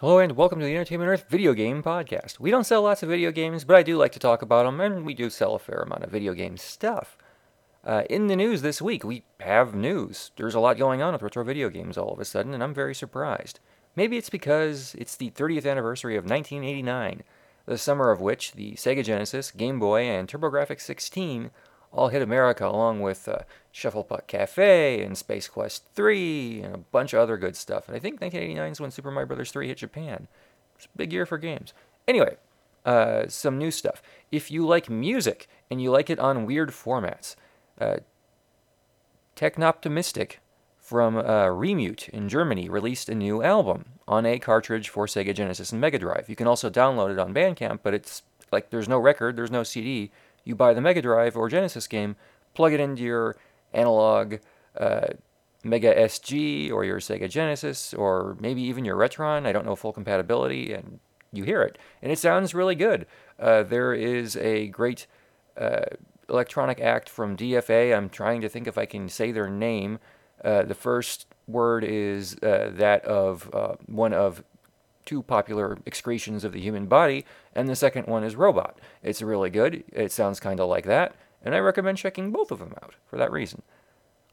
Hello and welcome to the Entertainment Earth Video Game Podcast. We don't sell lots of video games, but I do like to talk about them, and we do sell a fair amount of video game stuff. Uh, in the news this week, we have news. There's a lot going on with retro video games all of a sudden, and I'm very surprised. Maybe it's because it's the 30th anniversary of 1989, the summer of which the Sega Genesis, Game Boy, and TurboGrafx 16 all hit America, along with uh, Shufflepuck Cafe and Space Quest 3 and a bunch of other good stuff. And I think 1989 is when Super Mario Bros. 3 hit Japan. It's a big year for games. Anyway, uh, some new stuff. If you like music and you like it on weird formats, uh, Technoptimistic from uh, Remute in Germany released a new album on a cartridge for Sega Genesis and Mega Drive. You can also download it on Bandcamp, but it's like there's no record, there's no CD you buy the Mega Drive or Genesis game, plug it into your analog uh, Mega SG or your Sega Genesis or maybe even your Retron. I don't know full compatibility, and you hear it. And it sounds really good. Uh, there is a great uh, electronic act from DFA. I'm trying to think if I can say their name. Uh, the first word is uh, that of uh, one of two popular excretions of the human body, and the second one is Robot. It's really good. It sounds kind of like that, and I recommend checking both of them out for that reason.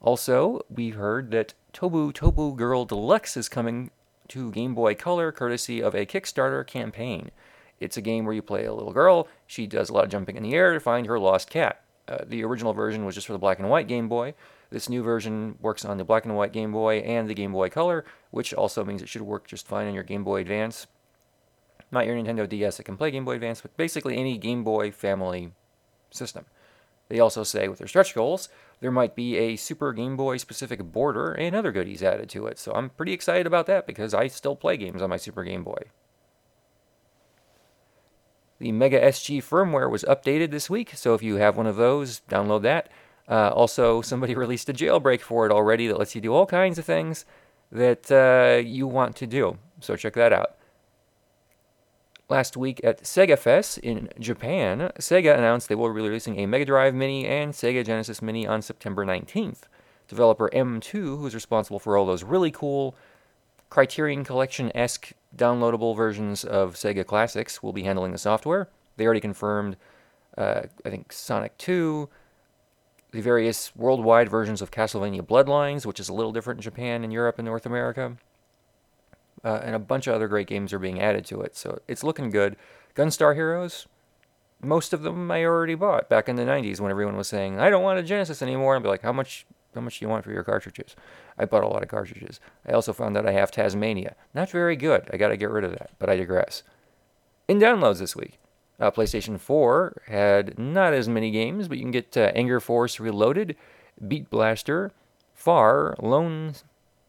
Also, we heard that Tobu Tobu Girl Deluxe is coming to Game Boy Color courtesy of a Kickstarter campaign. It's a game where you play a little girl. She does a lot of jumping in the air to find her lost cat. Uh, the original version was just for the black and white Game Boy. This new version works on the black and white Game Boy and the Game Boy Color, which also means it should work just fine on your Game Boy Advance. Not your Nintendo DS that can play Game Boy Advance, but basically any Game Boy family system. They also say with their stretch goals, there might be a Super Game Boy specific border and other goodies added to it. So I'm pretty excited about that because I still play games on my Super Game Boy. The Mega SG firmware was updated this week, so if you have one of those, download that. Uh, also, somebody released a jailbreak for it already that lets you do all kinds of things that uh, you want to do. So check that out. Last week at Sega Fest in Japan, Sega announced they will be releasing a Mega Drive Mini and Sega Genesis Mini on September 19th. Developer M2, who's responsible for all those really cool Criterion Collection esque downloadable versions of Sega Classics, will be handling the software. They already confirmed, uh, I think, Sonic 2, the various worldwide versions of Castlevania Bloodlines, which is a little different in Japan and Europe and North America. Uh, and a bunch of other great games are being added to it, so it's looking good. Gunstar Heroes, most of them I already bought back in the 90s when everyone was saying, I don't want a Genesis anymore. I'd be like, how much, how much do you want for your cartridges? I bought a lot of cartridges. I also found out I have Taz-Mania. Not very good. I got to get rid of that, but I digress. In downloads this week, uh, PlayStation 4 had not as many games, but you can get uh, Anger Force Reloaded, Beat Blaster, Far, Lone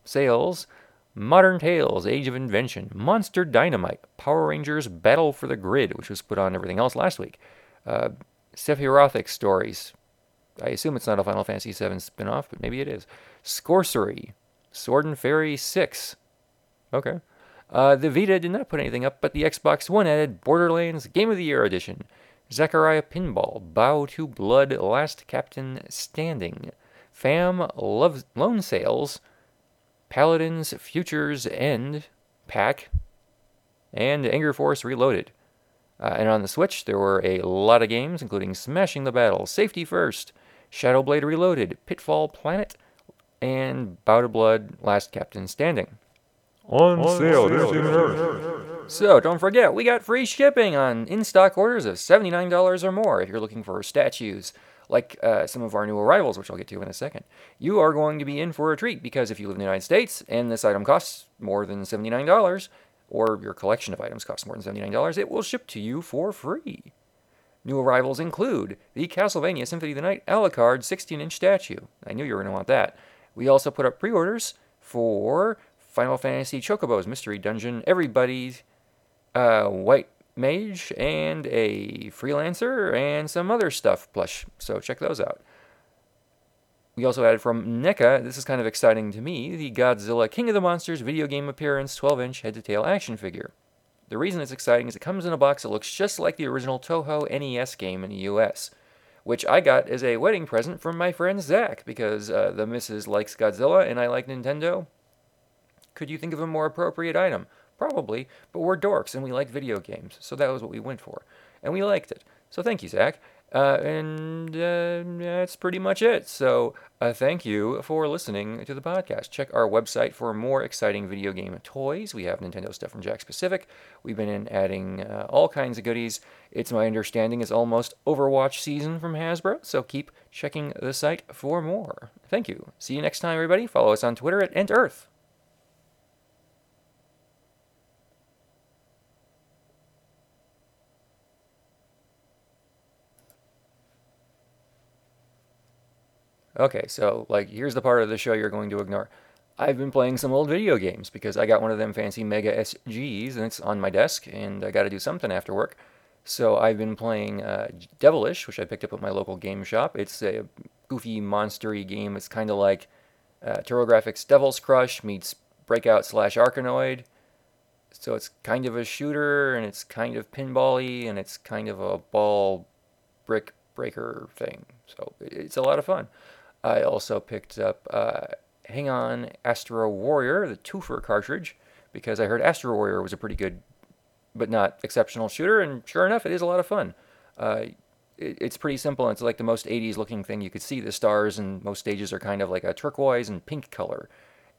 Sails, Modern Tales, Age of Invention, Monster Dynamite, Power Rangers Battle for the Grid, which was put on everything else last week, uh, Sephirothic Stories. I assume it's not a Final Fantasy VII spin off, but maybe it is. Scorcery, Sword and Fairy 6. Okay. Uh, the Vita did not put anything up, but the Xbox One added Borderlands Game of the Year Edition, Zaccaria Pinball, Bow to Blood, Last Captain Standing, Fam Love, Lone Sails, Paladins Futures End Pack, and Anger Force Reloaded. Uh, and on the Switch, there were a lot of games, including Smashing the Battle, Safety First, Shadow Blade Reloaded, Pitfall Planet, and Bow to Blood Last Captain Standing. On, on sale, sale. So don't forget, we got free shipping on in-stock orders of $79 or more if you're looking for statues like uh, some of our new arrivals, which I'll get to in a second. You are going to be in for a treat because if you live in the United States and this item costs more than $79, or your collection of items costs more than $79, it will ship to you for free. New arrivals include the Castlevania Symphony of the Night Alucard 16 inch statue. I knew you were going to want that. We also put up pre orders for Final Fantasy Chocobo's Mystery Dungeon, Everybody's uh, White Mage, and a Freelancer, and some other stuff plush. So check those out. We also added from NECA, this is kind of exciting to me, the Godzilla King of the Monsters video game appearance 12 inch head to tail action figure. The reason it's exciting is it comes in a box that looks just like the original Toho NES game in the US, which I got as a wedding present from my friend Zach because uh, the missus likes Godzilla and I like Nintendo. Could you think of a more appropriate item? Probably, but we're dorks and we like video games, so that was what we went for. And we liked it. So thank you, Zach. Uh, and uh, that's pretty much it. So uh, thank you for listening to the podcast. Check our website for more exciting video game toys. We have Nintendo stuff from Jakks Pacific. We've been in adding uh, all kinds of goodies. It's my understanding it's almost Overwatch season from Hasbro, so keep checking the site for more. Thank you. See you next time, everybody. Follow us on Twitter at EntEarth. Okay, so like here's the part of the show you're going to ignore. I've been playing some old video games because I got one of them fancy Mega SGs and it's on my desk and I got to do something after work. So I've been playing uh, Devilish, which I picked up at my local game shop. It's a goofy, monstery game. It's kind of like uh, TurboGrafx Devil's Crush meets Breakout slash Arkanoid. So it's kind of a shooter and it's kind of pinball-y and it's kind of a ball brick breaker thing. So it's a lot of fun. I also picked up uh, Hang On Astro Warrior, the twofer cartridge, because I heard Astro Warrior was a pretty good, but not exceptional shooter, and sure enough, it is a lot of fun. Uh, it, it's pretty simple. And it's like the most 80s looking thing you could see. The stars and most stages are kind of like a turquoise and pink color.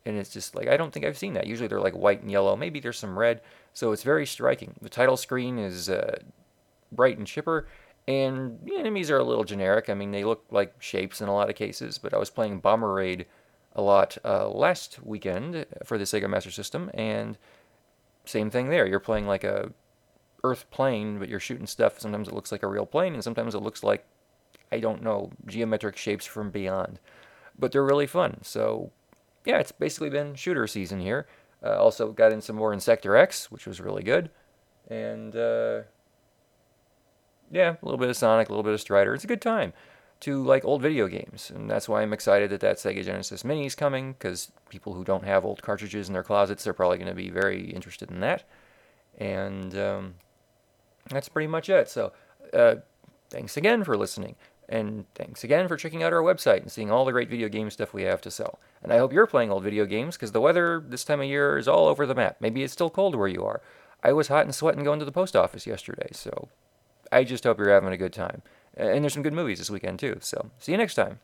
And it's just like, I don't think I've seen that. Usually they're like white and yellow. Maybe there's some red. So it's very striking. The title screen is uh, bright and chipper and the enemies are a little generic. I mean, they look like shapes in a lot of cases, but I was playing Bomber Raid a lot uh, last weekend for the Sega Master System, and same thing there. You're playing like a Earth plane, but you're shooting stuff. Sometimes it looks like a real plane, and sometimes it looks like, I don't know, geometric shapes from beyond. But they're really fun. So, yeah, it's basically been shooter season here. Uh, also got in some more Insector X, which was really good. And, uh, yeah, a little bit of Sonic, a little bit of Strider. It's a good time to like old video games, and that's why I'm excited that that Sega Genesis Mini is coming. Because people who don't have old cartridges in their closets are probably going to be very interested in that. And um, that's pretty much it. So, uh, thanks again for listening. And thanks again for checking out our website and seeing all the great video game stuff we have to sell. And I hope you're playing old video games because the weather this time of year is all over the map. Maybe it's still cold where you are. I was hot and sweating going to the post office yesterday, so I just hope you're having a good time. And there's some good movies this weekend, too. So see you next time.